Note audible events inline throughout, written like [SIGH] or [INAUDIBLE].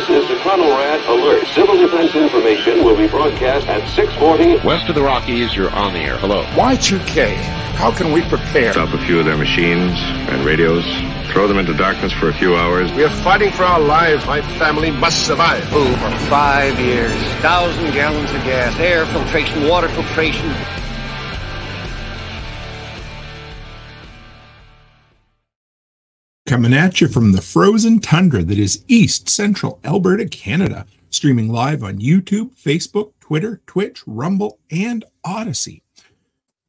This is the Rat Alert. Civil defense information will be broadcast at 640. West of the Rockies, you're on the air. Hello. Y2K. How can we prepare? Stop a few of their machines and radios. Throw them into darkness for a few hours. We are fighting for our lives. My family must survive. Oh, for five years. Thousand gallons of gas, air filtration, water filtration. Coming at you from the frozen tundra that is east central Alberta, Canada. Streaming live on YouTube, Facebook, Twitter, Twitch, Rumble, and Odysee.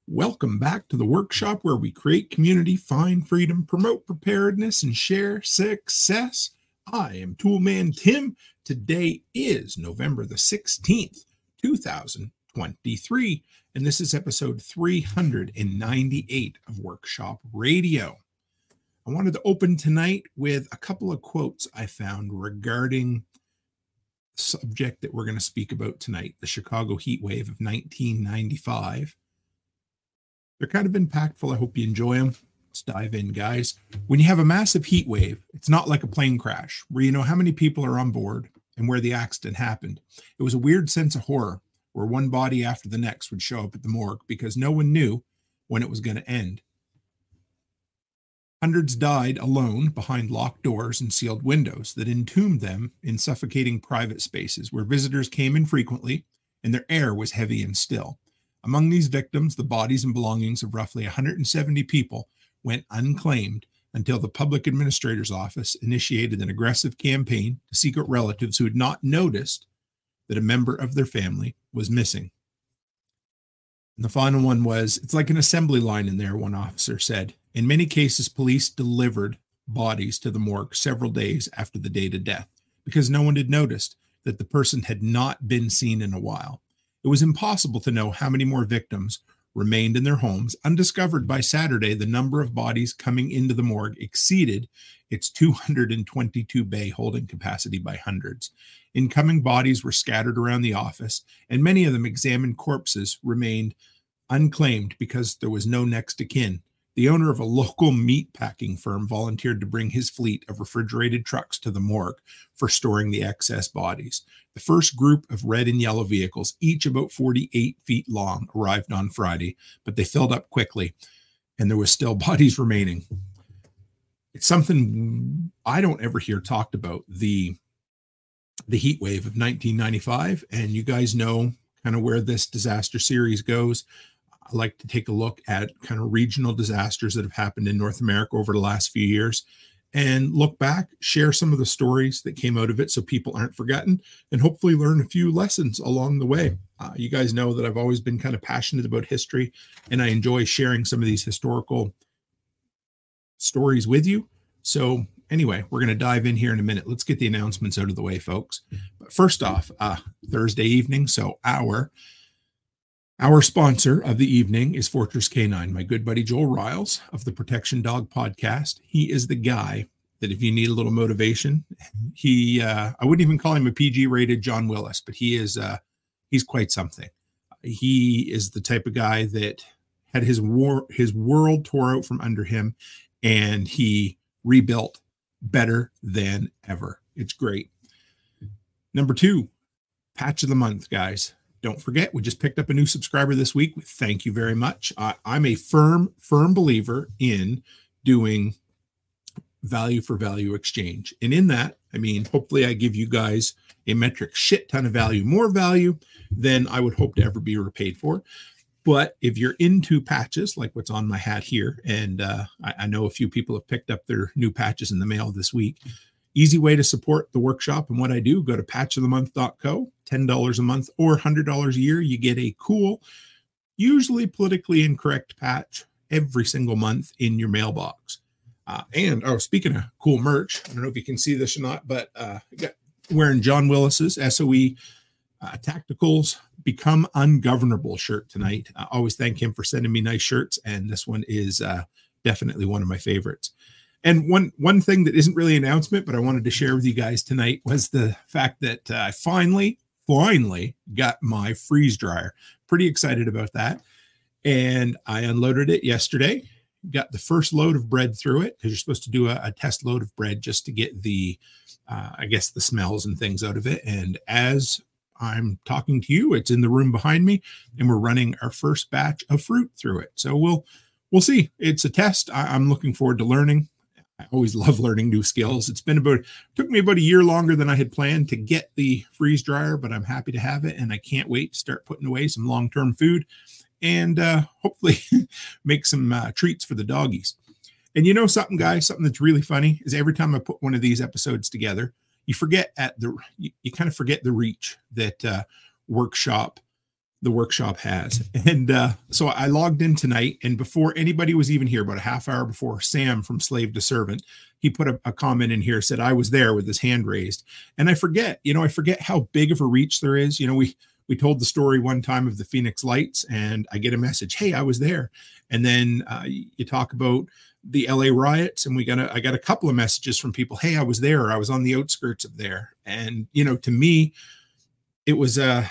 Welcome back to the workshop where we create community, find freedom, promote preparedness, and share success. I am Toolman Tim. Today is November the 16th, 2023, and this is episode 398 of Workshop Radio. I wanted to open tonight with a couple of quotes I found regarding the subject that we're going to speak about tonight the Chicago heat wave of 1995. They're kind of impactful. I hope you enjoy them. Let's dive in, guys. When you have a massive heat wave, it's not like a plane crash where you know how many people are on board and where the accident happened. It was a weird sense of horror where one body after the next would show up at the morgue because no one knew when it was going to end. Hundreds died alone behind locked doors and sealed windows that entombed them in suffocating private spaces where visitors came infrequently and their air was heavy and still. Among these victims, the bodies and belongings of roughly 170 people went unclaimed until the public administrator's office initiated an aggressive campaign to out relatives who had not noticed that a member of their family was missing. And the final one was it's like an assembly line in there, one officer said. In many cases, police delivered bodies to the morgue several days after the date of death because no one had noticed that the person had not been seen in a while. It was impossible to know how many more victims remained in their homes. Undiscovered by Saturday, the number of bodies coming into the morgue exceeded its 222 bay holding capacity by hundreds. Incoming bodies were scattered around the office, and many of them examined corpses remained unclaimed because there was no next of kin the owner of a local meat packing firm volunteered to bring his fleet of refrigerated trucks to the morgue for storing the excess bodies. The first group of red and yellow vehicles, each about 48 feet long, arrived on Friday, but they filled up quickly and there was still [LAUGHS] bodies remaining. It's something I don't ever hear talked about the the heat wave of 1995 and you guys know kind of where this disaster series goes. I like to take a look at kind of regional disasters that have happened in North America over the last few years and look back, share some of the stories that came out of it so people aren't forgotten, and hopefully learn a few lessons along the way. Uh, you guys know that I've always been kind of passionate about history, and I enjoy sharing some of these historical stories with you. So, anyway, we're going to dive in here in a minute. Let's get the announcements out of the way, folks. But first off, uh, Thursday evening, so our our sponsor of the evening is Fortress Canine, my good buddy Joel Riles of the Protection Dog podcast. He is the guy that if you need a little motivation, he uh, I wouldn't even call him a PG rated John Willis, but he is uh, he's quite something. He is the type of guy that had his war his world tore out from under him and he rebuilt better than ever. It's great. Number two, patch of the month, guys don't forget, we just picked up a new subscriber this week. Thank you very much. Uh, I'm a firm, firm believer in doing value for value exchange. And in that, I mean, hopefully, I give you guys a metric shit ton of value, more value than I would hope to ever be repaid for. But if you're into patches like what's on my hat here, and uh, I, I know a few people have picked up their new patches in the mail this week, Easy way to support the workshop and what I do go to patchofthemonth.co, $10 a month or $100 a year. You get a cool, usually politically incorrect patch every single month in your mailbox. Uh, and oh, speaking of cool merch, I don't know if you can see this or not, but uh, got wearing John Willis's SOE uh, Tacticals Become Ungovernable shirt tonight. I always thank him for sending me nice shirts, and this one is uh, definitely one of my favorites. And one one thing that isn't really an announcement, but I wanted to share with you guys tonight was the fact that uh, I finally, finally got my freeze dryer. Pretty excited about that. And I unloaded it yesterday, got the first load of bread through it because you're supposed to do a, a, test load of bread just to get the, uh, I guess, the smells and things out of it. And as I'm talking to you, it's in the room behind me, and we're running our first batch of fruit through it. So we'll we'll see. It's a test. I, I'm looking forward to learning. I always [LAUGHS] love learning new skills. It's been about took me about a year longer than I had planned to get the freeze dryer, but I'm happy to have it, and I can't wait to start putting away some long term food, and uh, hopefully [LAUGHS] make some uh, treats for the doggies. And you know something, guys, something that's really funny is every time I put one of these episodes together, you forget at the you, you kind of forget the reach that uh, workshop the workshop has. And uh, so I logged in tonight, and before anybody was even here, about a half hour before Sam from Slave to Servant, he put a, a, comment in here said I was there with his hand raised. And I forget, you know, I forget how big of a reach there is. You know, we we told the story one time of the Phoenix Lights, and I get a message, "Hey, I was there." And then uh, you talk about the LA riots, and we got a, I got a couple of messages from people, "Hey, I was there. I was on the outskirts of there." And you know, to me, it was a uh,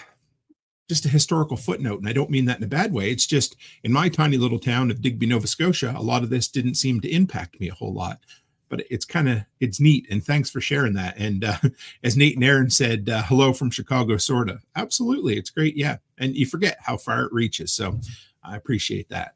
just a historical footnote. And I don't mean that in a bad way. It's just in my tiny little town of Digby, Nova Scotia, a lot of this didn't seem to impact me a whole lot. But it's kind of it's neat, and thanks for sharing that. And uh, [LAUGHS] as Nate and Aaron said, uh, hello from Chicago, sort of. Absolutely, it's great. Yeah, and you forget how far it reaches, so I appreciate that.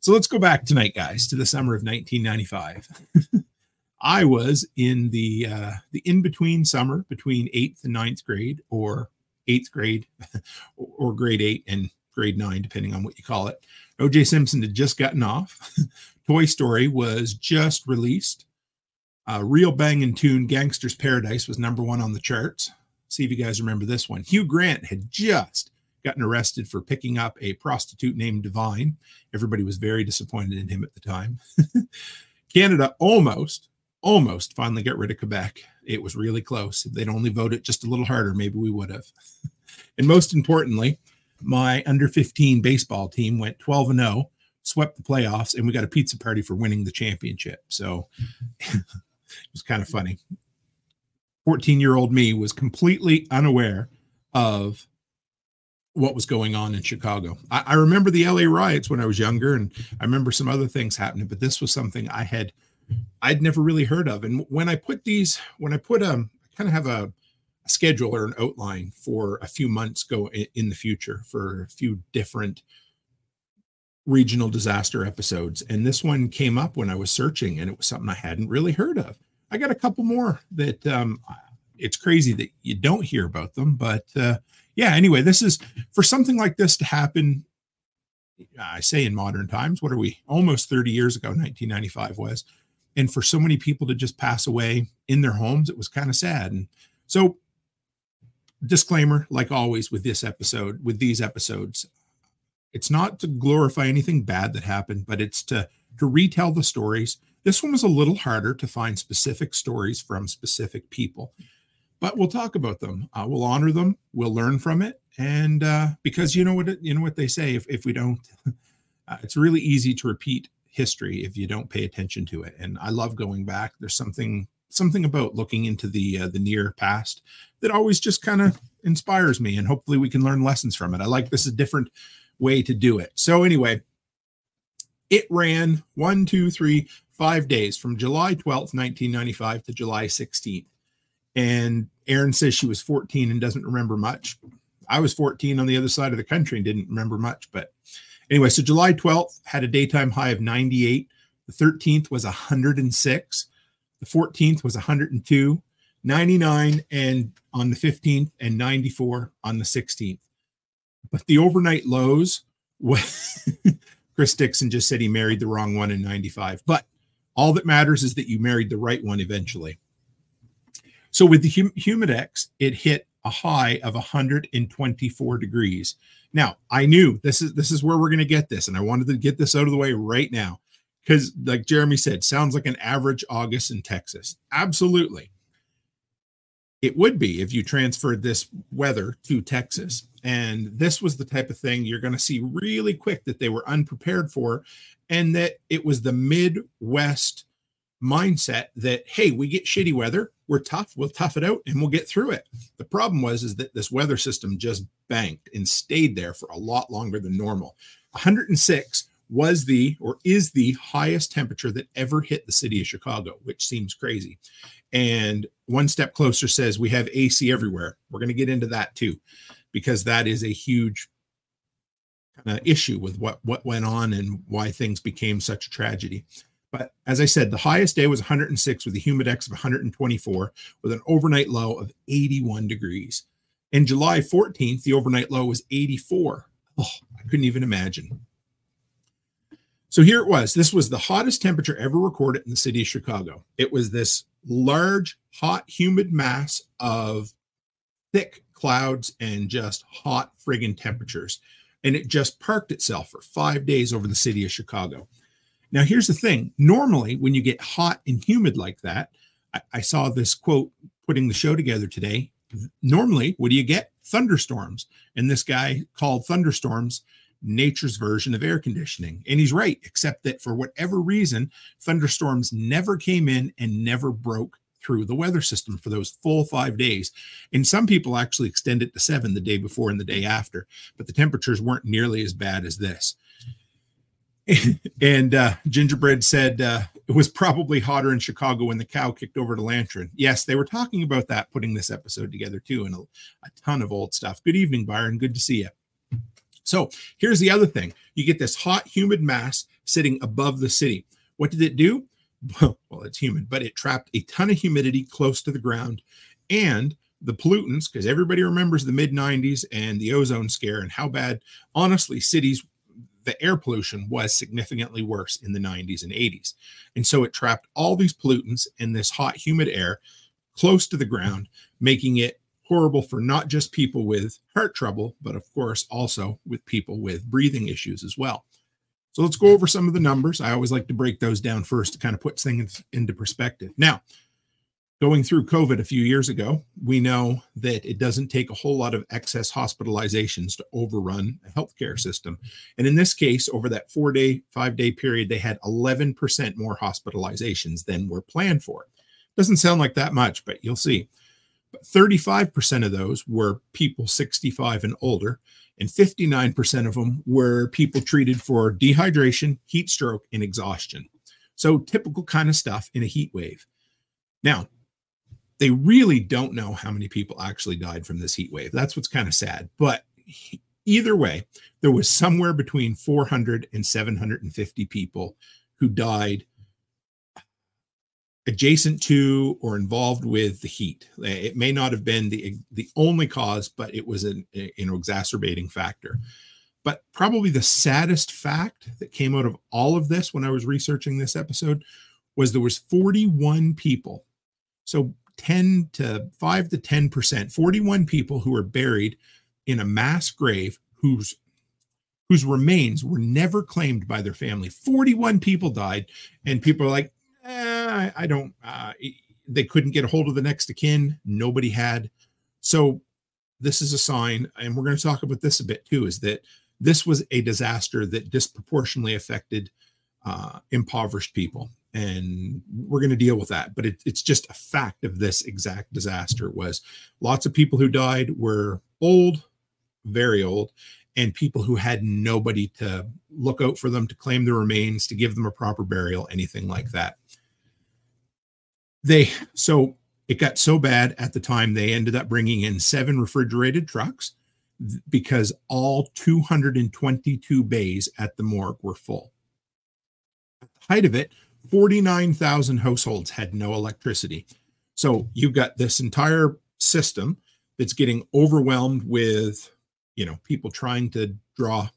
So let's go back tonight, guys, to the summer of 1995. [LAUGHS] I was in the uh, the in between summer between eighth and ninth grade, or eighth grade [LAUGHS] or grade eight and grade nine, depending on what you call it. OJ Simpson had just gotten off. [LAUGHS] Toy Story was just released. Uh, Real Bangin' Tune, Gangsta's Paradise was number one on the charts. See if you guys remember this one. Hugh Grant had just gotten arrested for picking up a prostitute named Divine. Everybody was very disappointed in him at the time. [LAUGHS] Canada almost, almost finally got rid of Quebec. It was really close. If they'd only voted just a little harder, maybe we would have. [LAUGHS] and most importantly, my under 15 baseball team went 12 and 0, swept the playoffs, and we got a pizza party for winning the championship. So [LAUGHS] it was kind of funny. 14 year old me was completely unaware of what was going on in Chicago. I, I, remember the LA riots when I was younger, and I remember some other things happening, but this was something I had I'd never really heard of. And when I put these, when I put um, I kind of have a, a schedule or an outline for a few months go in, in the future for a few different regional disaster episodes. And this one came up when I was searching, and it was something I hadn't really heard of. I got a couple more that um, it's crazy that you don't hear about them, but uh, yeah. Anyway, this is for something like this to happen. I say in modern times. What are we? Almost 30 years ago, 1995 was and for so many people to just pass away in their homes it was kind of sad. And so disclaimer like always with this episode with these episodes it's not to glorify anything bad that happened but it's to to retell the stories. This one was a little harder to find specific stories from specific people but we'll talk about them. Uh, we'll honor them we'll learn from it and uh, because you know what you know what they say if, if we don't [LAUGHS] uh, it's really easy to repeat history if you don't pay attention to it. And I love going back. There's something something about looking into the uh, the near past that always just kind of inspires me, and hopefully we can learn lessons from it. I like this a different way to do it. So anyway, it ran one, two, three, five days from July 12th, 1995 to July 16th. And Erin says she was 14 and doesn't remember much. I was 14 on the other side of the country and didn't remember much, but Anyway, so July 12th had a daytime high of 98. The 13th was 106. The 14th was 102, 99, and on the 15th, and 94 on the 16th. But the overnight lows was [LAUGHS] Chris Dixon just said he married the wrong one in 95. But all that matters is that you married the right one eventually. So with the hum- Humidex, it hit a high of 124 degrees. Now, I knew this is this is where we're going to get this and I wanted to get this out of the way right now cuz like Jeremy said, sounds like an average August in Texas. Absolutely. It would be if you transferred this weather to Texas. And this was the type of thing you're going to see really quick that they were unprepared for and that it was the Midwest mindset that hey we get shitty weather we're tough we'll tough it out and we'll get through it the problem was is that this weather system just banked and stayed there for a lot longer than normal 106 was the or is the highest temperature that ever hit the city of Chicago, which seems crazy. And one step closer says we have AC everywhere. We're going to get into that too, because that is a huge kind of issue with what what went on and why things became such a tragedy. But as I said, the highest day was 106 with a humidex of 124 with an overnight low of 81 degrees. In July 14th, the overnight low was 84. Oh, I couldn't even imagine. So here it was. This was the hottest temperature ever recorded in the city of Chicago. It was this large, hot, humid mass of thick clouds and just hot friggin' temperatures. And it just parked itself for five days over the city of Chicago. Now, here's the thing normally, when you get hot and humid like that, I, I saw this quote putting the show together today. Normally, what do you get? Thunderstorms. And this guy called thunderstorms nature's version of air conditioning. And he's right, except that for whatever reason, thunderstorms never came in and never broke through the weather system for those full five days. And some people actually extend it to seven the day before and the day after, but the temperatures weren't nearly as bad as this. [LAUGHS] and uh, Gingerbread said uh, it was probably hotter in Chicago when the cow kicked over to Lantern. Yes, they were talking about that, putting this episode together too, and a, a ton of old stuff. Good evening, Byron. Good to see you. So here's the other thing you get this hot, humid mass sitting above the city. What did it do? [LAUGHS] Well, it's humid, but it trapped a ton of humidity close to the ground and the pollutants, because everybody remembers the mid 90s and the ozone scare and how bad, honestly, cities, the air pollution was significantly worse in the 90s and 80s. And so it trapped all these pollutants in this hot, humid air close to the ground, making it horrible for not just people with heart trouble, but of course also with people with breathing issues as well. So let's go over some of the numbers. I always like to break those down first to kind of put things into perspective. Now, going through COVID a few years ago, we know that it doesn't take a whole lot of excess hospitalizations to overrun a healthcare system. And in this case, over that four day, five day period, they had 11% more hospitalizations than were planned for. Doesn't sound like that much, but you'll see. But 35% of those were people 65 and older, and 59% of them were people treated for dehydration, heat stroke, and exhaustion. So, typical kind of stuff in a heat wave. Now, they really don't know how many people actually died from this heat wave. That's what's kind of sad. But either way, there was somewhere between 400 and 750 people who died adjacent to or involved with the heat. Eh, it may not have been the the only cause, but it was an, an exacerbating factor. But probably the saddest fact that came out of all of this when I was researching this episode was there was 41 people. So 10 to 5 to 10%, 41 people who were buried in a mass grave whose whose remains were never claimed by their family. 41 people died and people are like, eh, I, I, don't. Uh, they couldn't get a hold of the next of kin. Nobody had. So this is a sign, and we're going to talk about this a bit too. Is that this was a disaster that disproportionately affected uh, impoverished people, and we're going to deal with that. But it, it's just a fact of this exact disaster. Was lots of people who died were old, very old, and people who had nobody to look out for them, to claim their remains, to give them a proper burial, anything like that they so it got so bad at the time they ended up bringing in seven refrigerated trucks because all 222 bays at the morgue were full. At the height of it, 49,000 households had no electricity. So you've got this entire system that's getting overwhelmed with, you know, people trying to draw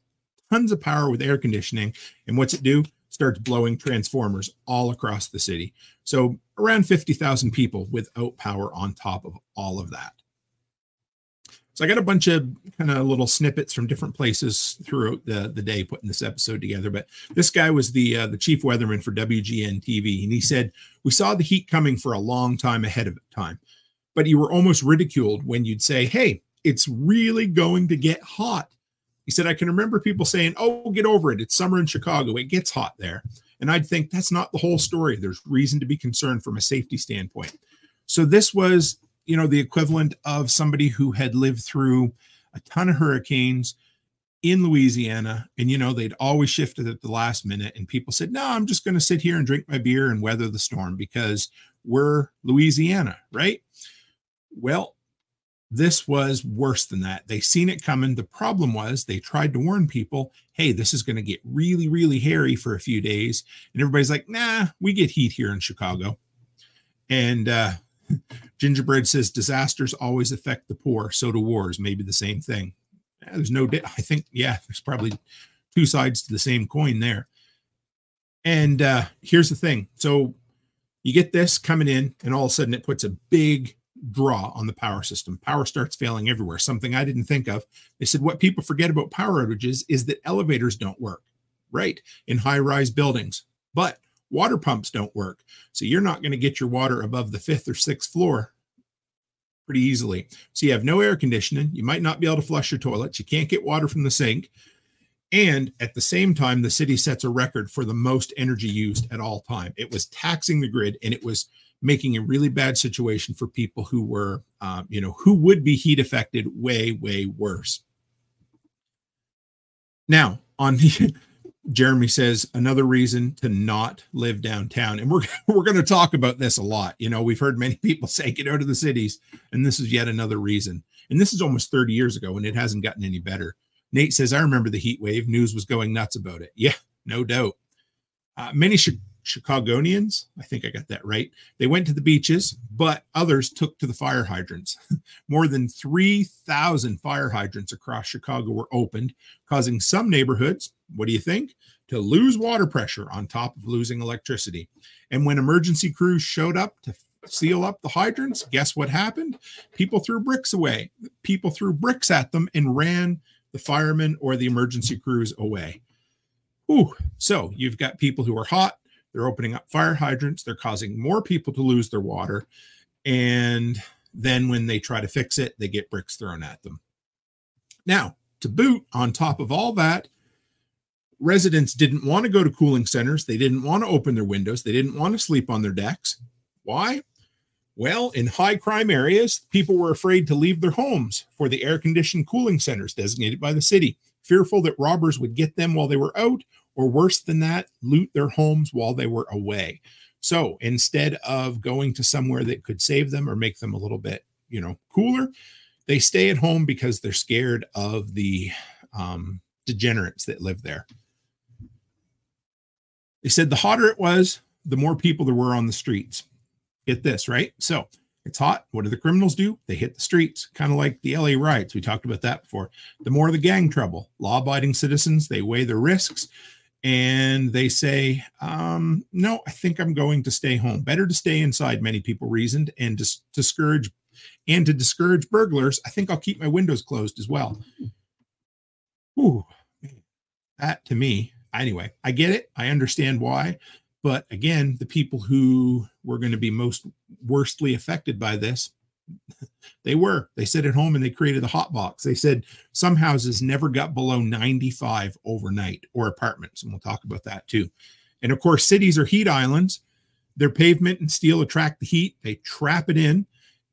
tons of power with air conditioning. And what's it do? starts blowing transformers all across the city. So around 50,000 people without power on top of all of that. So I got a bunch of kind of little snippets from different places throughout the, the day putting this episode together. But this guy was the uh, the chief weatherman for WGN TV, and he said we saw the heat coming for a long time ahead of time, but you were almost ridiculed when you'd say, "Hey, it's really going to get hot." He said, I can remember people saying, Oh, get over it. It's summer in Chicago. It gets hot there. And I'd think that's not the whole story. There's reason to be concerned from a safety standpoint. So this was, you know, the equivalent of somebody who had lived through a ton of hurricanes, in Louisiana. And, you know, they'd always shifted at the last minute. And people said, no, I'm just going to sit here and drink my beer and weather the storm because we're Louisiana, right? Well, this was worse than that. They seen it coming. The problem was they tried to warn people, hey, this is going to get really, really hairy for a few days. And everybody's like, nah, we get heat here in Chicago. And uh, [LAUGHS] Gingerbread says disasters always affect the poor. So do wars. Maybe the same thing. There's no, di- I think, yeah, there's probably two sides to the same coin there. And uh, here's the thing. So you get this coming in, and all of a sudden it puts a big draw on the power system. Power starts failing everywhere, something I didn't think of. They said what people forget about power outages is that elevators don't work, right, in high rise buildings, but water pumps don't work. So you're not going to get your water above the fifth or sixth floor pretty easily. So you have no air conditioning. You might not be able to flush your toilets. You can't get water from the sink. And at the same time, the city sets a record for the most energy used at all time. It was taxing the grid and it was making a really bad situation for people who were, um, you know, who would be heat affected way, way worse. Now, on the [LAUGHS] Jeremy says another reason to not live downtown, and we're [LAUGHS] we're going to talk about this a lot. You know, we've heard many [LAUGHS] people say get out of the cities, and this is yet another reason. And this is almost 30 years ago, and it hasn't gotten any better. Nate says, I remember the heat wave. News was going nuts about it. Yeah, no doubt. Uh, many Chicagoans, I think I got that right, they went to the beaches, but others took to the fire hydrants. [LAUGHS] More than 3,000 fire hydrants across Chicago were opened, causing some neighborhoods, what do you think, to lose water pressure on top of losing electricity. And when emergency crews showed up to seal up the hydrants, guess what happened? People threw bricks away. People threw bricks at them and ran the firemen or the emergency crews away. Ooh, so you've got people who are hot, they're opening up fire hydrants. They're causing more people to lose their water. And then when they try to fix it, they get bricks thrown at them. Now, to boot, on top of all that, residents didn't want to go to cooling centers. They didn't want to open their windows. They didn't want to sleep on their decks. Why? Well, in high crime areas, people were afraid to leave their homes for the air conditioned cooling centers designated by the city, fearful that robbers would get them while they were out or worse than that, loot their homes while they were away. So instead of going to somewhere that could save them or make them a little bit, you know, cooler, they stay at home because they're scared of the um, degenerates that live there. They said the hotter it was, the more people there were on the streets. Get this, right? So it's hot. What do the criminals do? They hit the streets, kind of like the LA riots. We talked about that before. The more the gang trouble, law abiding citizens, they weigh their risks and they say, um, no, I think I'm going to stay home. Better to stay inside, many people reasoned, and dis- discourage and to discourage burglars, I think I'll keep my windows closed as well. Ooh, that to me, anyway, I get it. I understand why. But again, the people who were going to be most worstly affected by this [LAUGHS] they were. They sit at home and they created the hot box. They said some houses never got below 95 overnight or apartments. And we'll talk about that too. And of course, cities are heat islands. Their pavement and steel attract the heat, they trap it in.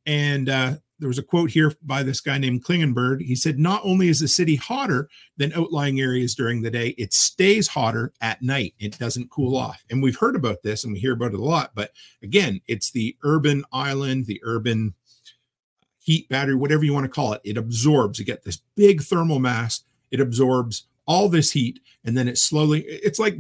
And uh, there was a quote here by this guy named Klinenberg. He said, Not only is the city hotter than outlying areas during the day, it stays hotter at night. It doesn't cool off. And we've heard about this and we hear about it a lot. But again, it's the urban island, the urban heat battery, whatever you want to call it, it absorbs. You get this big thermal mass, it absorbs all this heat, and then it slowly, it's like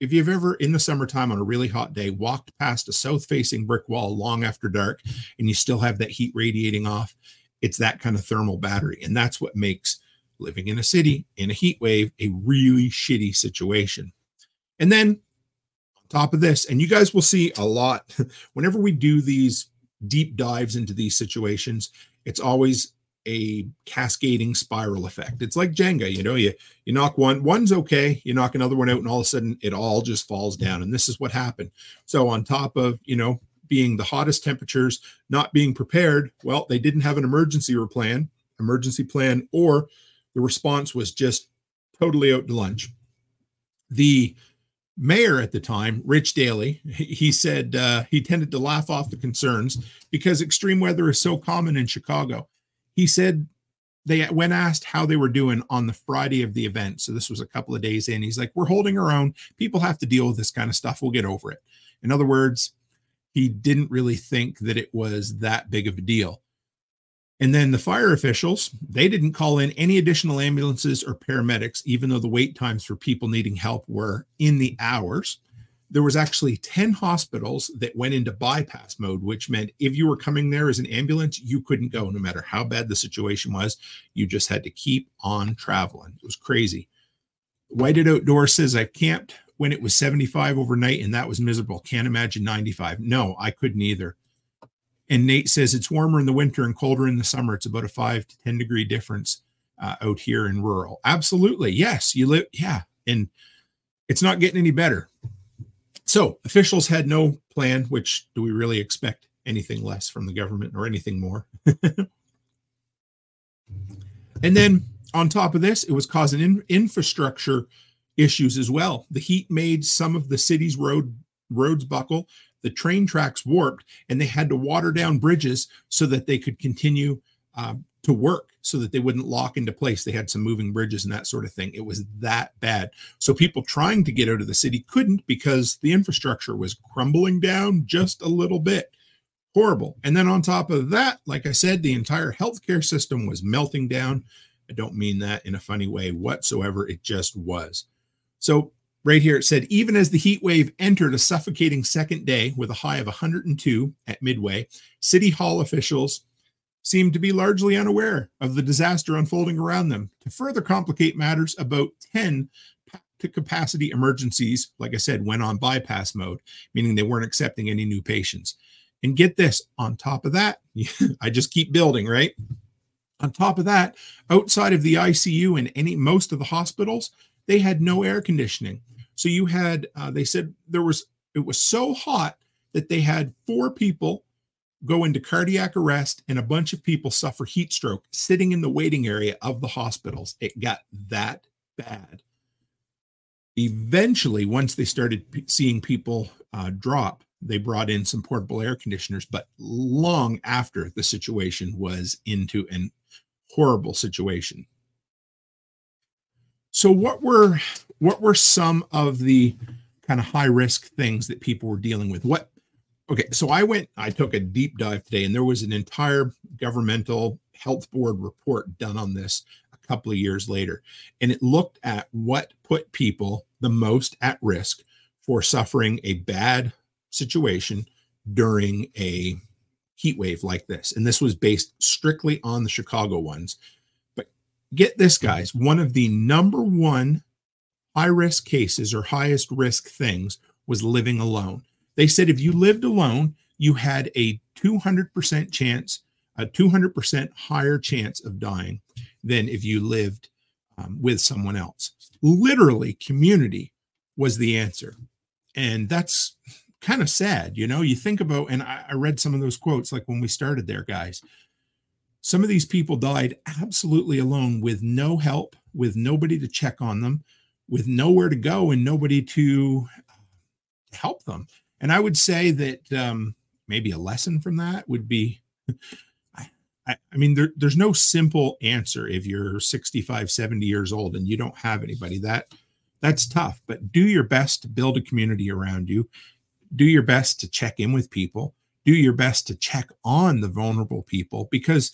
if you've ever in the summertime on a really hot day walked past a south facing brick wall long after dark and you still have that heat radiating off, it's that kind of thermal battery. And that's what makes living in a city in a heat wave a really shitty situation. And then on top of this, and you guys will see a lot [LAUGHS] whenever we do these deep dives into these situations, it's always a cascading spiral effect. It's like Jenga, you know, you you knock one, one's okay, you knock another one out, and all of a sudden it all just falls down. And this is what happened. So on top of you know being the hottest temperatures, not being prepared, well, they didn't have an emergency plan, emergency plan, or the response was just totally out to lunch. The mayor at the time, Rich Daley, he said uh, he tended to laugh off the concerns because extreme weather is so common in Chicago. He said they when asked how they were doing on the Friday of the event, so this was a couple of days in, he's like, "We're holding our own. People have to deal with this kind of stuff. We'll get over it." In other words, he didn't really think that it was that big of a deal. And then the fire officials, they didn't call in any additional ambulances or paramedics, even though the wait times for people needing help were in the hours. There was actually 10 hospitals that went into bypass mode, which meant if you were coming there as an ambulance, you couldn't go no matter how bad the situation was. You just had to keep on traveling. It was crazy. Whited Outdoor says, I camped when it was 75 overnight and that was miserable. Can't imagine 95. No, I couldn't either. And Nate says it's warmer in the winter and colder in the summer. It's about a five to 10 degree difference uh, out here in rural. Absolutely. Yes. You live. Yeah. And it's not getting any better. So officials had no plan, which do we really expect anything less from the government or anything more? [LAUGHS] and then on top of this, it was causing in, infrastructure issues as well. The heat made some of the city's road roads buckle the train tracks warped and they had to water down bridges so that they could continue uh, to work so that they wouldn't lock into place. They had some moving bridges and that sort of thing. It was that bad. So people trying to get out of the city couldn't because the infrastructure was crumbling down just a little bit. Horrible. And then on top of that, like I said, the entire healthcare system was melting down. I don't mean that in a funny way whatsoever. It just was. So right here it said even as the heat wave entered a suffocating second day with a high of 102 at midway city hall officials seemed to be largely unaware of the disaster unfolding around them to further complicate matters about 10 to capacity emergencies like i said went on bypass mode meaning they weren't accepting any new patients. And get this on top of that [LAUGHS] i just keep building right? On top of that outside of the icu and any most of the hospitals they had no air conditioning. So you had, uh, they said there was, it was so hot that they had four people go into cardiac arrest and a bunch of people suffer heat stroke sitting in the waiting area of the hospitals. It got that bad. Eventually, once they started p- seeing people uh, drop, they brought in some portable air conditioners, but long after the situation was into an horrible situation. So what were what were some of the kind of high risk things that people were dealing with? What okay, so I went, I took a deep dive today, and there was an entire governmental health board report done on this a couple of years later. And it looked at what put people the most at risk for suffering a bad situation during a heat wave like this. And this was based strictly on the Chicago ones. But get this, guys, one of the number one high risk cases or highest risk things was living alone. They said if you lived alone, you had a 200% chance, a 200% higher chance of dying than if you lived um, with someone else. Literally, community was the answer. And that's kind of sad. You know, you think about, and I, I read some of those quotes like when we started there, guys. Some of these people died absolutely alone with no help, with nobody to check on them, with nowhere to go and nobody to help them. And I would say that um, maybe a lesson from that would be I, I, mean, there, there's no simple answer if you're 65, 70 years old and you don't have anybody. That that's tough, but do your best to build a community around you. Do your best to check in with people. Do your best to check on the vulnerable people because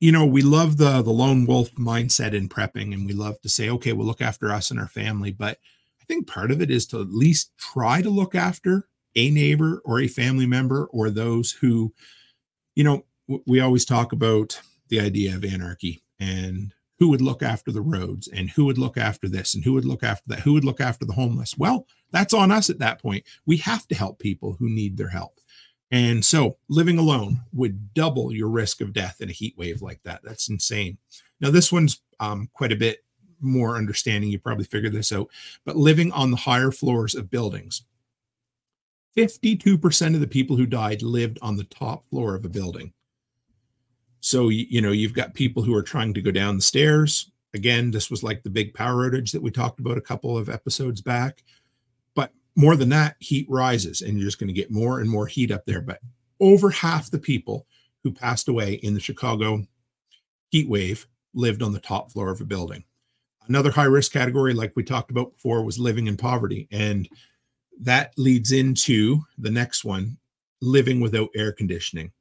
you know we love the the lone wolf mindset in prepping and we love to say okay we'll look after us and our family but i think part of it is to at least try to look after a neighbor or a family member or those who you know we always talk about the idea of anarchy and who would look after the roads and who would look after this and who would look after that who would look after the homeless well that's on us at that point we have to help people who need their help and so living alone would double your risk of death in a heat wave like that. That's insane. Now, this one's um, quite a bit more understanding. You probably figured this out, but living on the higher floors of buildings. 52% of the people who died lived on the top floor of a building. So, you know, you've got people who are trying to go down the stairs. Again, this was like the big power outage that we talked about a couple of episodes back But more than that, heat rises and you're just going to get more and more heat up there. But over half the people who passed away in the Chicago heat wave lived on the top floor of a building. Another high risk category, like we talked about before, was living in poverty. And that leads into the next one living without air conditioning.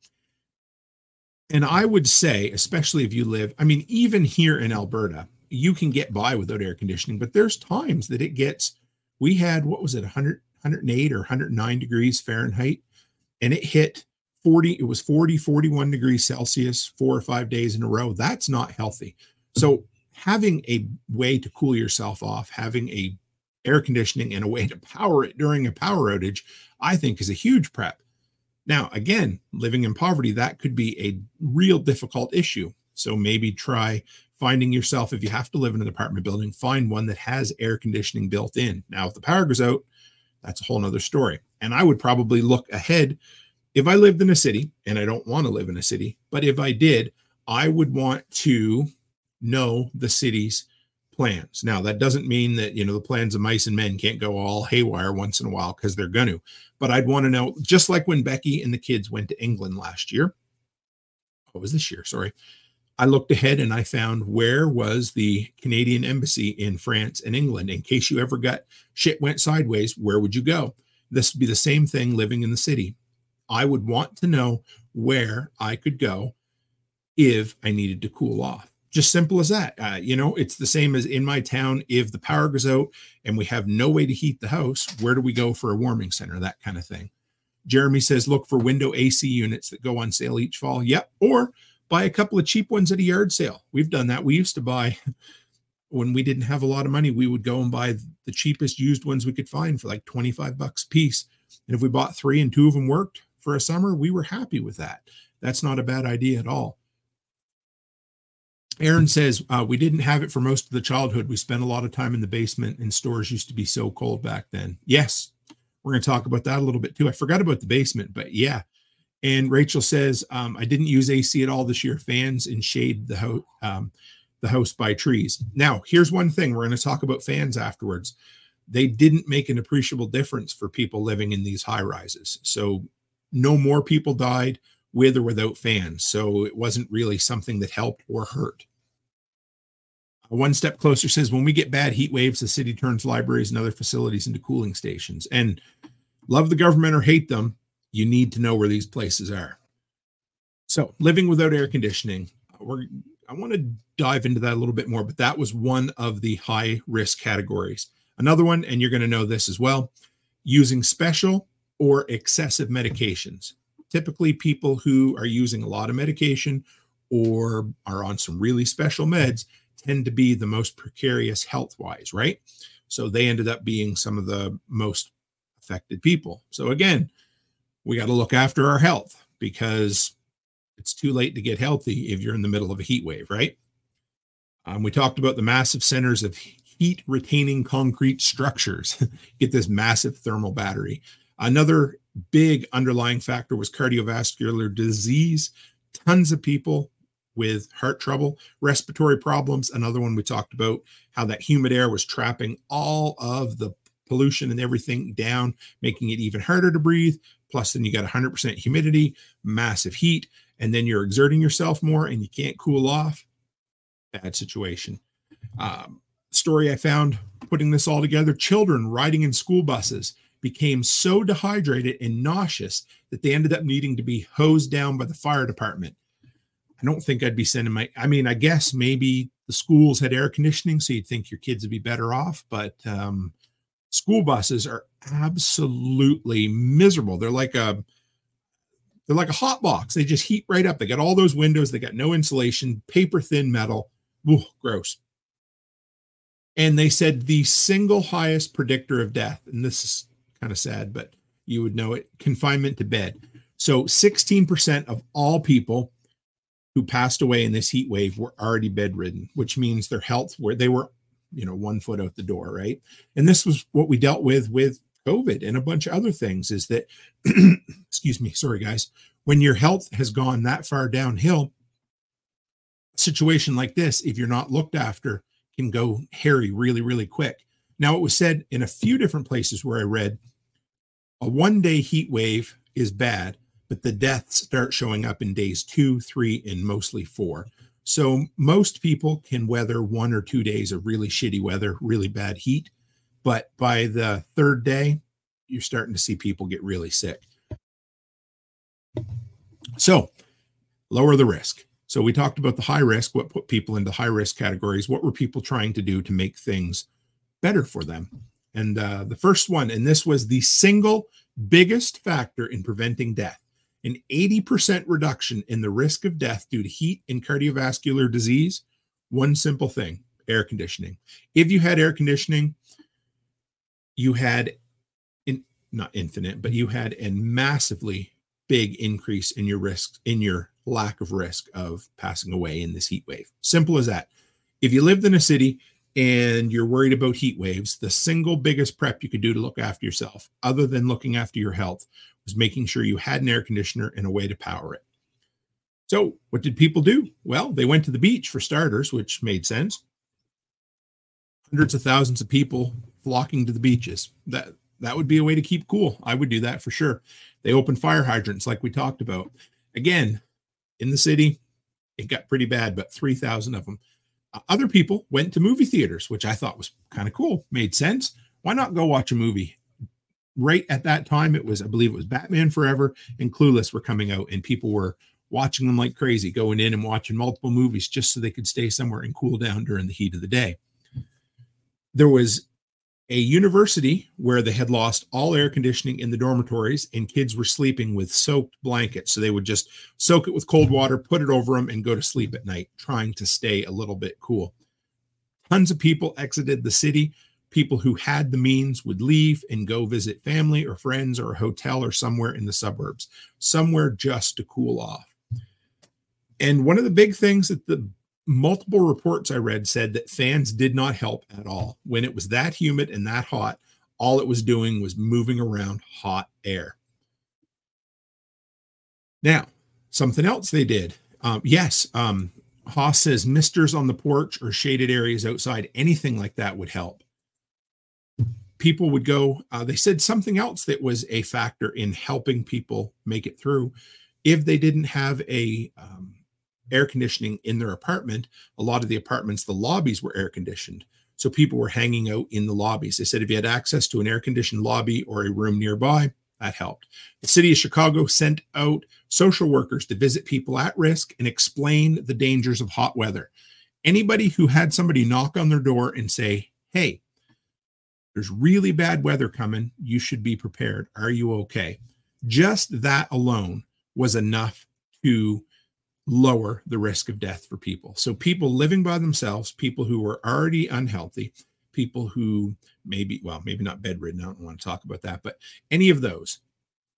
And I would say, especially if you live, I mean, even here in Alberta, you can get by without air conditioning, but there's times that it gets, we had, what was it, 100, 108 or 109 degrees Fahrenheit, and it hit 40, it was 40, 41 degrees Celsius four or five days in a row. That's not healthy. So having a way to cool yourself off, having a air conditioning and a way to power it during a power outage, I think is a huge prep. Now, again, living in poverty, that could be a real difficult issue. So maybe try finding yourself, if you have to live in an apartment building, find one that has air conditioning built in. Now, if the power goes out, that's a whole nother story. And I would probably look ahead if I lived in a city, and I don't want to live in a city, but if I did, I would want to know the city's plans. Now, that doesn't mean that, you know, the plans of mice and men can't go all haywire once in a while because they're going to. But I'd want to know, just like when Becky and the kids went to England last year. What was this year? Sorry. I looked ahead and I found where was the Canadian embassy in France and England. In case you ever got shit went sideways, where would you go? This would be the same thing living in the city. I would want to know where I could go if I needed to cool off just simple as that. Uh, you know, it's the same as in my town. If the power goes out and we have no way to heat the house, where do we go for a warming center? That kind of thing. Jeremy says, look for window AC units that go on sale each fall. Yep. Or buy a couple of cheap ones at a yard sale. We've done that. We used to buy [LAUGHS] when we didn't have a lot of money, we would go and buy the cheapest used ones we could find for like 25 bucks a piece. And if we bought three and two of them worked for a summer, we were happy with that. That's not a bad idea at all. Aaron says, uh, we didn't have it for most of the childhood. We spent a lot of time in the basement, and stores used to be so cold back then. Yes, we're going to talk about that a little bit too. I forgot about the basement, but yeah. And Rachel says, um, I didn't use AC at all this year. Fans and shade the, ho- um, the house by trees. Now, here's one thing we're going to talk about fans afterwards. They didn't make an appreciable difference for people living in these high rises. So, no more people died with or without fans. So it wasn't really something that helped or hurt. Uh, one step closer says when we get bad heat waves, the city turns libraries and other facilities into cooling stations. And love the government or hate them, you need to know where these places are. So living without air conditioning, we're I want to dive into that a little bit more, but that was one of the high risk categories. Another one, and you're going to know this as well, using special or excessive medications typically people who are using a lot of medication or are on some really special meds tend to be the most precarious health wise, right? So they ended up being some of the most affected people. So again, we got to look after our health because it's too late to get healthy if you're in the middle of a heat wave, right? Um, we talked about the massive centers of heat retaining concrete structures. [LAUGHS] get this massive thermal battery. Another big underlying factor was cardiovascular disease. Tons of people with heart trouble, respiratory problems. Another one we talked about how that humid air was trapping all of the pollution and everything down, making it even harder to breathe. Plus, then you got 100% humidity, massive heat, and then you're exerting yourself more and you can't cool off. Bad situation. Um, story I found putting this all together children riding in school buses became so dehydrated and nauseous that they ended up needing to be hosed down by the fire department. I don't think I'd be sending my, I mean, I guess maybe the schools had air conditioning, so you'd think your kids would be better off, but um, school buses are absolutely miserable. They're like a, they're like a hot box. They just heat right up. They got all those windows. They got no insulation, paper thin metal. Ooh, gross. And they said the single highest predictor of death, and this is kind of sad, but you would know it confinement to bed. So 16% of all people who passed away in this heat wave were already bedridden, which means their health where they were, you know, one foot out the door, right? And this was what we dealt with with COVID and a bunch of other things is that, [CLEARS THROAT] excuse me, sorry guys, when your health has gone that far downhill, situation like this, if you're not looked after, can go hairy really, really quick. Now, it was said in a few different places where I read a one day heat wave is bad, but the deaths start showing up in days two, three, and mostly four. So most people can weather one or two days of really shitty weather, really bad heat. But by the third day, you're starting to see people get really sick. So lower the risk. So we talked about the high risk, what put people into high risk categories. What were people trying to do to make things better for them? And uh, the first one, and this was the single biggest factor in preventing death an 80% reduction in the risk of death due to heat and cardiovascular disease. One simple thing air conditioning. If you had air conditioning, you had in, not infinite, but you had a massively big increase in your risk, in your lack of risk of passing away in this heat wave. Simple as that. If you lived in a city and you're worried about heat waves, the single biggest prep you could do to look after yourself, other than looking after your health, was making sure you had an air conditioner and a way to power it. So, what did people do? Well, they went to the beach for starters, which made sense. Hundreds of thousands of people flocking to the beaches. That that would be a way to keep cool. I would do that for sure. They opened fire hydrants like we talked about. Again, in the city, it got pretty bad, but 3,000 of them other people went to movie theaters, which I thought was kind of cool, made sense. Why not go watch a movie? Right at that time, it was, I believe it was Batman Forever and Clueless were coming out, and people were watching them like crazy, going in and watching multiple movies just so they could stay somewhere and cool down during the heat of the day. There was a university where they had lost all air conditioning in the dormitories and kids were sleeping with soaked blankets. So they would just soak it with cold water, put it over them, and go to sleep at night, trying to stay a little bit cool. Tons of people exited the city. People who had the means would leave and go visit family or friends or a hotel or somewhere in the suburbs, somewhere just to cool off. And one of the big things that the multiple reports I read said that fans did not help at all. When it was that humid and that hot, all it was doing was moving around hot air. Now, something else they did. Um, yes, um, Haas says misters on the porch or shaded areas outside, anything like that would help. People would go, uh, they said something else that was a factor in helping people make it through. If they didn't have a um, air conditioning in their apartment, a lot of the apartments, the lobbies were air conditioned. So people were hanging out in the lobbies. They said if you had access to an air conditioned lobby or a room nearby, that helped. The city of Chicago sent out social workers to visit people at risk and explain the dangers of hot weather. Anybody who had somebody knock on their door and say, Hey, there's really bad weather coming. You should be prepared. Are you okay? Just that alone was enough to lower the risk of death for people. So, people living by themselves, people who are already unhealthy, people who maybe, well, maybe not bedridden, I don't want to talk about that, but any of those,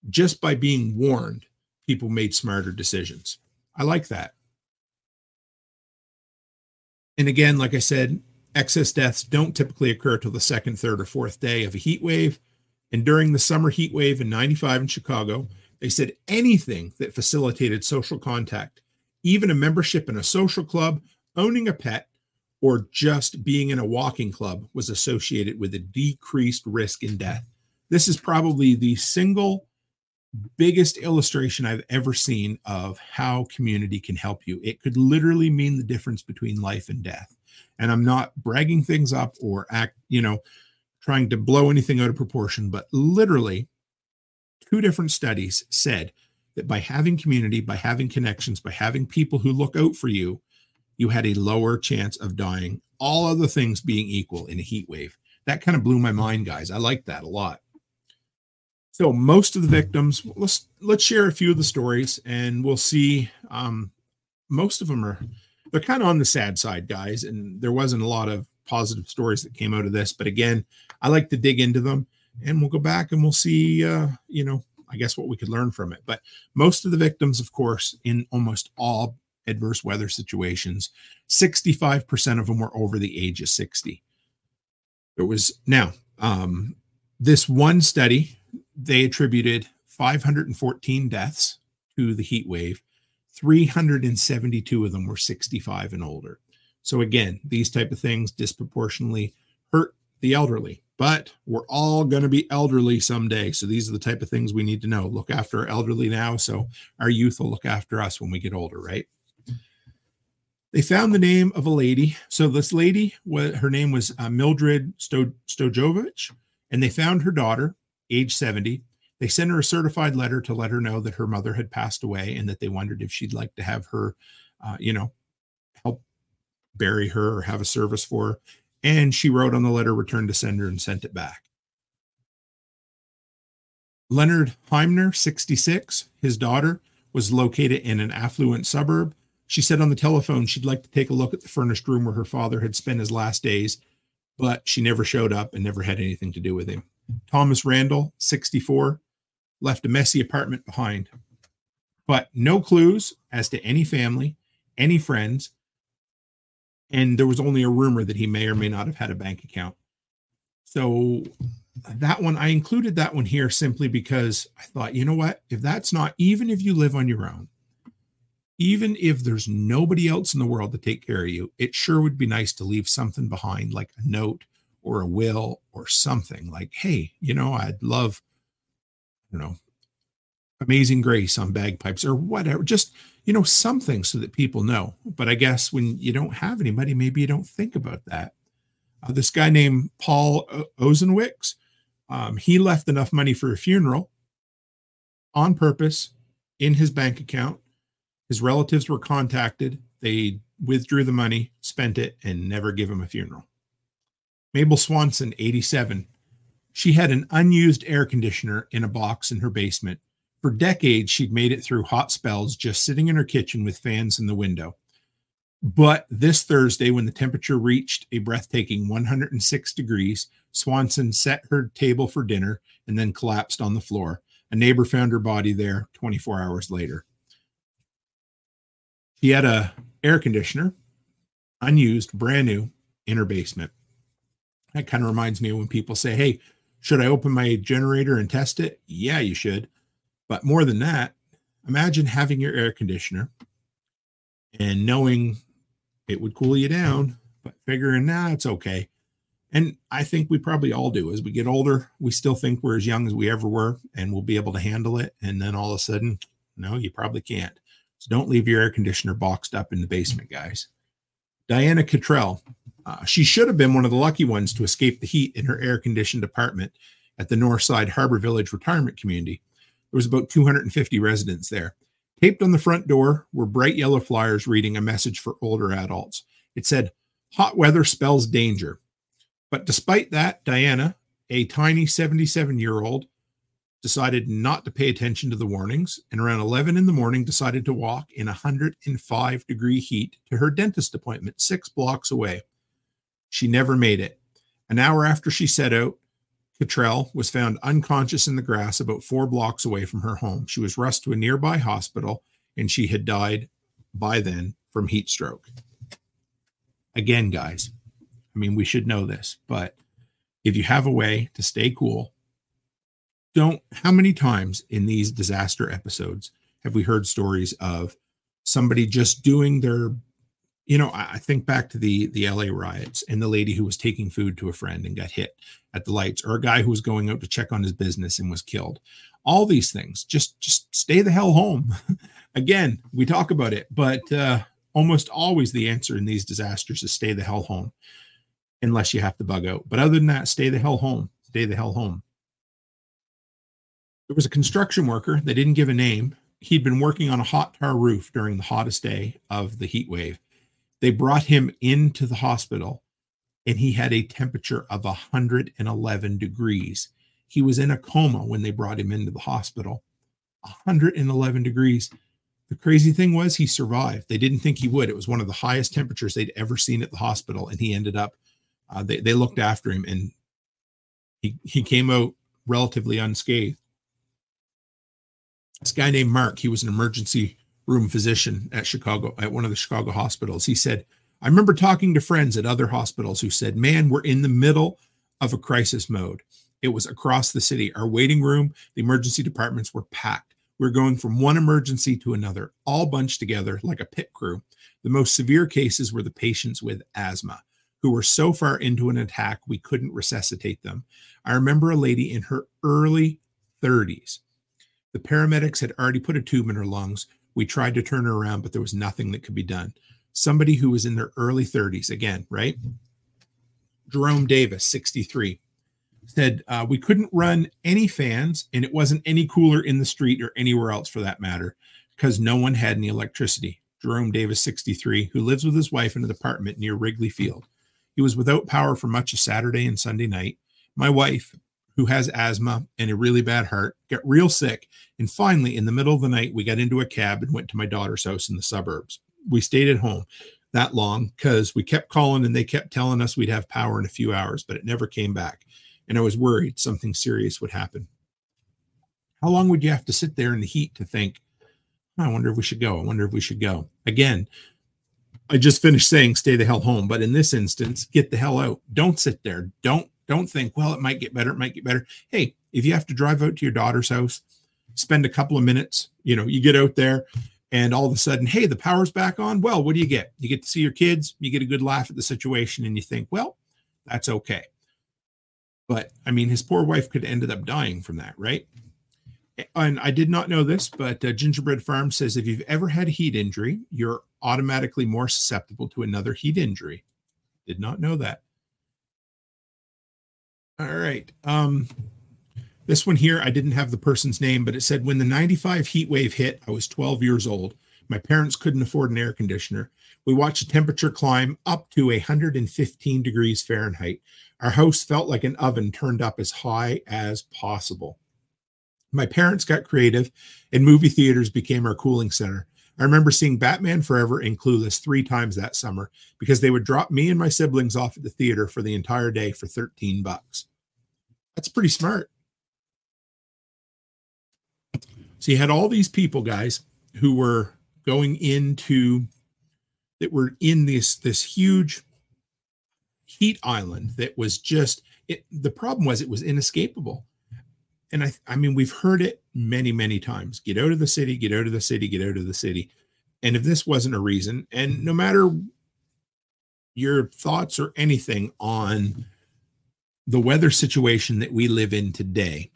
just by being warned, people made smarter decisions. I like that. And again, like I said, excess deaths don't typically occur till the second, third, or fourth day of a heat wave. And during the summer heat wave in 95 in Chicago, they said anything that facilitated social contact even a membership in a social club, owning a pet, or just being in a walking club was associated with a decreased risk in death. This is probably the single biggest illustration I've ever seen of how community can help you. It could literally mean the difference between life and death. And I'm not bragging things up or act, you know, trying to blow anything out of proportion, but literally two different studies said that by having community, by having connections, by having people who look out for you, you had a lower chance of dying, all other things being equal in a heat wave. That kind of blew my mind, guys. I like that a lot. So most of the victims, let's let's share a few of the stories and we'll see. Um, most of them are they're kind of on the sad side, guys, and there wasn't a lot of positive stories that came out of this. But again, I like to dig into them and we'll go back and we'll see uh, you know, I guess what we could learn from it. But most of the victims, of course, in almost all adverse weather situations, 65% of them were over the age of 60. There was now um, this one study, they attributed 514 deaths to the heat wave. 372 of them were 65 and older. So again, these type of things disproportionately hurt the elderly but we're all going to be elderly someday. So these are the type of things we need to know. Look after our elderly now, so our youth will look after us when we get older, right? They found the name of a lady. So this lady, her name was uh, Mildred Sto- Stojovich, and they found her daughter, age 70. They sent her a certified letter to let her know that her mother had passed away and that they wondered if she'd like to have her, uh, you know, help bury her or have a service for her. And she wrote on the letter, returned to sender, and sent it back. Leonard Heimner, 66, his daughter, was located in an affluent suburb. She said on the telephone she'd like to take a look at the furnished room where her father had spent his last days, but she never showed up and never had anything to do with him. Thomas Randall, 64, left a messy apartment behind, but no clues as to any family, any friends, and there was only a rumor that he may or may not have had a bank account. So that one, I included that one here simply because I thought, you know what? If that's not, even if you live on your own, even if there's nobody else in the world to take care of you, it sure would be nice to leave something behind, like a note or a will or something like, hey, you know, I'd love, you know, amazing grace on bagpipes or whatever. Just, you know, something so that people know. But I guess when you don't have anybody, maybe you don't think about that. Uh, this guy named Paul Ozenwicks, um, he left enough money for a funeral on purpose in his bank account. His relatives were contacted. They withdrew the money, spent it, and never give him a funeral. Mabel Swanson, 87. She had an unused air conditioner in a box in her basement. For decades, she'd made it through hot spells just sitting in her kitchen with fans in the window. But this Thursday, when the temperature reached a breathtaking 106 degrees, Swanson set her table for dinner and then collapsed on the floor. A neighbor found her body there 24 hours later. She had a air conditioner, unused, brand new, in her basement. That kind of reminds me of when people say, Hey, should I open my generator and test it? Yeah, you should. But more than that, imagine having your air conditioner and knowing it would cool you down, but figuring, nah, it's okay. And I think we probably all do. As we get older, we still think we're as young as we ever were and we'll be able to handle it. And then all of a sudden, no, you probably can't. So don't leave your air conditioner boxed up in the basement, guys. Diana Cottrell, uh, she should have been one of the lucky ones to escape the heat in her air conditioned apartment at the Northside Harbor Village retirement community. There was about 250 residents there. Taped on the front door were bright yellow flyers reading a message for older adults. It said, Hot weather spells danger. But despite that, Diana, a tiny 77 year old, decided not to pay attention to the warnings and around 11 in the morning decided to walk in 105 degree heat to her dentist appointment six blocks away. She never made it. An hour after she set out, Cottrell was found unconscious in the grass about four blocks away from her home. She was rushed to a nearby hospital and she had died by then from heat stroke. Again, guys, I mean, we should know this, but if you have a way to stay cool, don't. How many times in these disaster episodes have we heard stories of somebody just doing their, you know, I think back to the the LA riots and the lady who was taking food to a friend and got hit at the lights, or a guy who was going out to check on his business and was killed. All these things, just just stay the hell home. [LAUGHS] Again, we talk about it, but uh, almost always the answer in these disasters is stay the hell home unless you have to bug out. But other than that, stay the hell home. Stay the hell home. There was a construction worker, they didn't give a name. He'd been working on a hot tar roof during the hottest day of the heat wave. They brought him into the hospital and he had a temperature of 111 degrees. He was in a coma when they brought him into the hospital. 111 degrees. The crazy thing was he survived. They didn't think he would. It was one of the highest temperatures they'd ever seen at the hospital, and he ended up uh, they they looked after him, and he he came out relatively unscathed. This guy named Mark, he was an emergency room physician at Chicago at one of the Chicago hospitals. He said, "I remember talking to friends at other hospitals who said, "Man, we're in the middle of a crisis mode." It was across the city. Our waiting room, the emergency departments were packed. We we're going from one emergency to another, all bunched together like a pit crew. The most severe cases were the patients with asthma who were so far into an attack we couldn't resuscitate them. I remember a lady in her early 30s. The paramedics had already put a tube in her lungs. We tried to turn her around, but there was nothing that could be done. somebody who was in their early 30s again, right? Jerome Davis, 63, said uh, we couldn't run any fans and it wasn't any cooler in the street or anywhere else for that matter because no one had any electricity. Jerome Davis, 63, who lives with his wife in an apartment near Wrigley Field. He was without power for much of Saturday and Sunday night. My wife, who has asthma and a really bad heart, got real sick. And finally, in the middle of the night, we got into a cab and went to my daughter's house in the suburbs. We stayed at home that long because we kept calling and they kept telling us we'd have power in a few hours, but it never came back. And I was worried something serious would happen. How long would you have to sit there in the heat to think, I wonder if we should go? I wonder if we should go. Again, I just finished saying stay the hell home, but in this instance, get the hell out. Don't sit there. Don't don't think, well, it might get better, it might get better. Hey, if you have to drive out to your daughter's house, spend a couple of minutes, you know, you get out there and all of a sudden, hey, the power's back on. Well, what do you get? You get to see your kids, you get a good laugh at the situation, and you think, well, that's okay. But I mean, his poor wife could have ended up dying from that, right? And I did not know this, but uh, Gingerbread Farm says if you've ever had a heat injury, you're automatically more susceptible to another heat injury. Did not know that. All right. Um, this one here, I didn't have the person's name, but it said when the 95 heat wave hit, I was 12 years old. My parents couldn't afford an air conditioner. We watched the temperature climb up to 115 degrees Fahrenheit. Our house felt like an oven turned up as high as possible. My parents got creative, and movie theaters became our cooling center. I remember seeing Batman Forever and Clueless three times that summer because they would drop me and my siblings off at the theater for the entire day for 13 bucks. That's pretty smart. So you had all these people, guys, who were going into that were in this this huge heat island that was just it the problem was it was inescapable and I, I mean, we've heard it many, many times get out of the city, get out of the city, get out of the city. And if this wasn't a reason, and no matter your thoughts or anything on the weather situation that we live in today,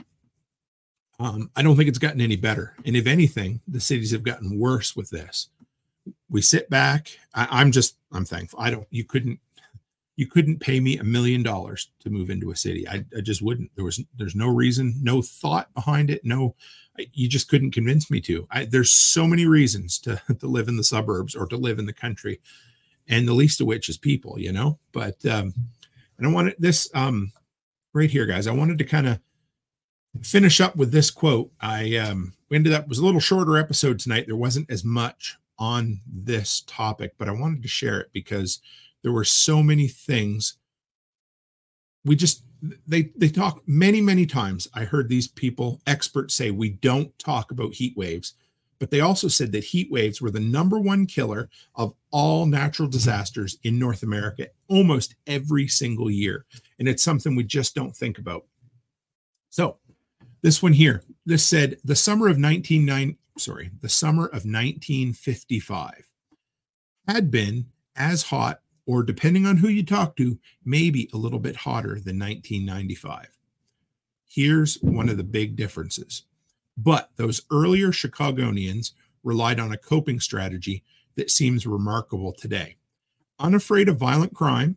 um, I don't think it's gotten any better. And if anything, the cities have gotten worse with this. We sit back. I, I'm just, I'm thankful. I don't, you couldn't you couldn't pay me a million dollars to move into a city. I, I, just wouldn't. There was there's no reason, no thought behind it. No, you just couldn't convince me to. I, there's so many reasons to [LAUGHS] to live in the suburbs or to live in the country, and the least of which is people. You know. But um, and I wanted this um, right here, guys. I wanted to kind of finish up with this quote. I um, we ended up was a little shorter episode tonight. There wasn't as much on this topic, but I wanted to share it because there were so many things. We just they they talk many many times. I heard these people experts say we don't talk about heat waves, but they also said that heat waves were the number one killer of all natural mm-hmm. disasters in North America almost every single year, and it's something we just don't think about. So, this one here, this said the summer of 199 sorry, the summer of 1955 had been as hot or depending on who you talk to, maybe a little bit hotter than 1995. Here's one of the big differences. But those earlier Chicagoans relied on a coping strategy that seems remarkable today. Unafraid of violent crime,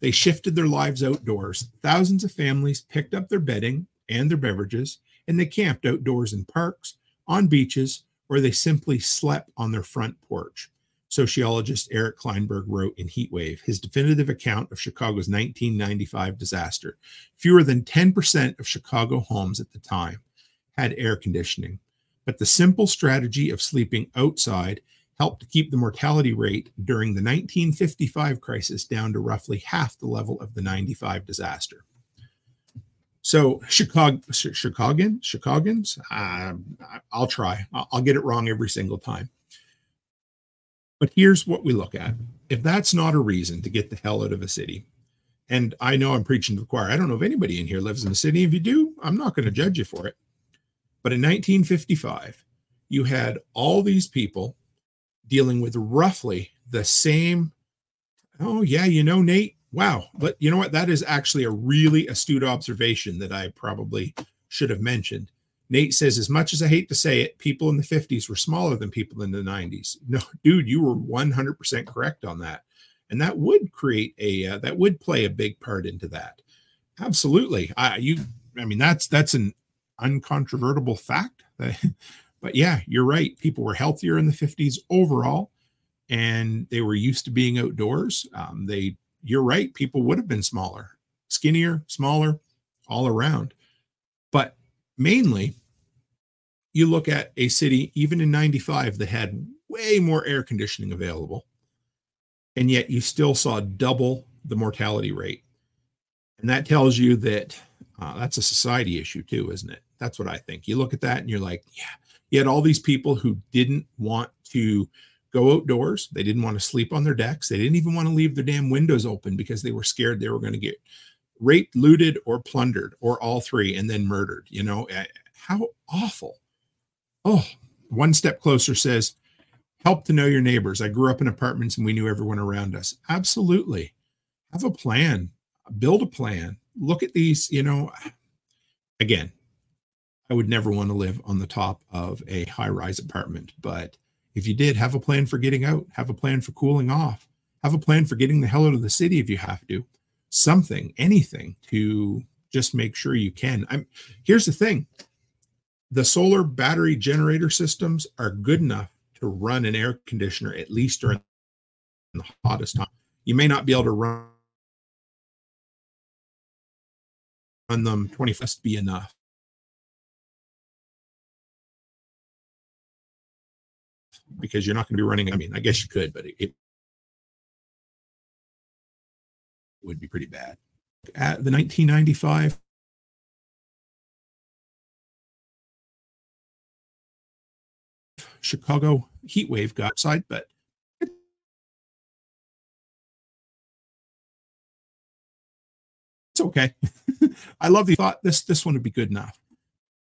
they shifted their lives outdoors. Thousands of families picked up their bedding and their beverages, and they camped outdoors in parks, on beaches, or they simply slept on their front porch sociologist Eric Klinenberg wrote in Heatwave, his definitive account of Chicago's 1995 disaster. Fewer than 10% of Chicago homes at the time had air conditioning, but the simple strategy of sleeping outside helped to keep the mortality rate during the 1955 crisis down to roughly half the level of the 95 disaster. So Chicago, Chicagoan, Chicagoans, uh, I'll try. I'll get it wrong every single time. But here's what we look at. If that's not a reason to get the hell out of a city, and I know I'm preaching to the choir, I don't know if anybody in here lives in the city. If you do, I'm not going to judge you for it. But in 1955, you had all these people dealing with roughly the same. Oh, yeah, you know, Nate, wow. But you know what? That is actually a really astute observation that I probably should have mentioned. Nate says, as much as I hate to say it, people in the 50s were smaller than people in the 90s. [LAUGHS] No, dude, you were 100% correct on that. And that would create a, uh, that would play a big part into that. Absolutely. I, you, I mean, that's, that's an uncontrovertible fact. [LAUGHS] but yeah, you're right. People were healthier in the 50s overall, and they were used to being outdoors. Um, they, you're right. People would have been smaller, skinnier, smaller, all around. Mainly, you look at a city, even in 95, that had way more air conditioning available, and yet you still saw double the mortality rate. And that tells you that uh, that's a society issue, too, isn't it? That's what I think. You look at that and you're like, yeah, you had all these people who didn't want to go outdoors. They didn't want to sleep on their decks. They didn't even want to leave their damn windows open because they were scared they were going to get raped, looted, or plundered, or all three, and then murdered. You know, eh, how awful. Oh, one step closer says, help to know your neighbors. I grew up in apartments and we knew everyone around us. Absolutely. Have a plan, build a plan. Look at these, you know, again, I would never want to live on the top of a high rise apartment, but if you did, have a plan for getting out, have a plan for cooling off, have a plan for getting the hell out of the city if you have to something, anything to just make sure you can. I'm here's the thing. The solar battery generator systems are good enough to run an air conditioner at least during the hottest time. You may not be able to run run them 20 must be enough. Because you're not going to be running. I mean, I guess you could, but it, it would be pretty bad. At the 1995 Chicago heat wave got outside, but it's okay. [LAUGHS] I love the thought this this one would be good enough.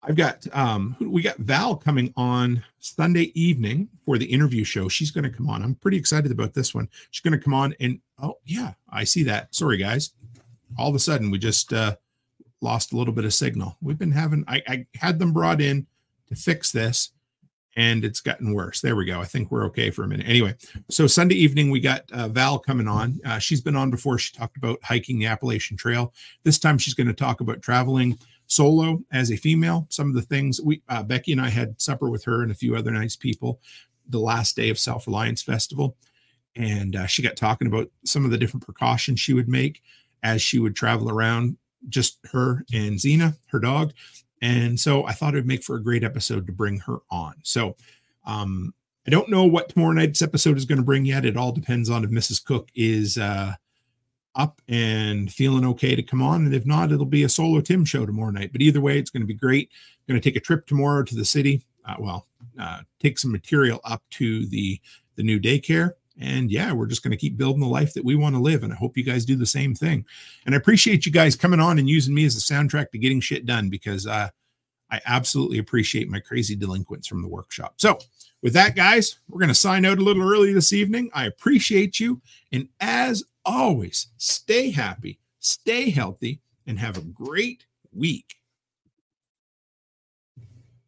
I've got um we got Val coming on Sunday evening for the interview show. She's going to come on. I'm pretty excited about this one. She's going to come on and oh yeah, I see that. Sorry guys. All of a sudden we just uh lost a little bit of signal. We've been having I, I had them brought in to fix this and it's gotten worse. There we go. I think we're okay for a minute. Anyway, so Sunday evening we got uh, Val coming on. Uh, she's been on before. She talked about hiking the Appalachian Trail. This time she's going to talk about traveling solo as a female. Some of the things we uh, Becky and I had supper with her and a few other nice people the last day of Self Reliance Festival, and uh, she got talking about some of the different precautions she would make as she would travel around. Just her and Xena, her dog, and so I thought it would make for a great episode to bring her on. So um, I don't know what tomorrow night's episode is going to bring yet. It all depends on if Mrs. Cook is uh, up and feeling okay to come on. And if not, it'll be a solo Tim show tomorrow night. But either way, it's going to be great. going to take a trip tomorrow to the city. Uh, well, uh, take some material up to the the new daycare. And yeah, we're just going to keep building the life that we want to live. And I hope you guys do the same thing. And I appreciate you guys coming on and using me as a soundtrack to getting shit done because uh, I absolutely appreciate my crazy delinquents from the workshop. So, with that, guys, we're going to sign out a little early this evening. I appreciate you. And as always, stay happy, stay healthy, and have a great week.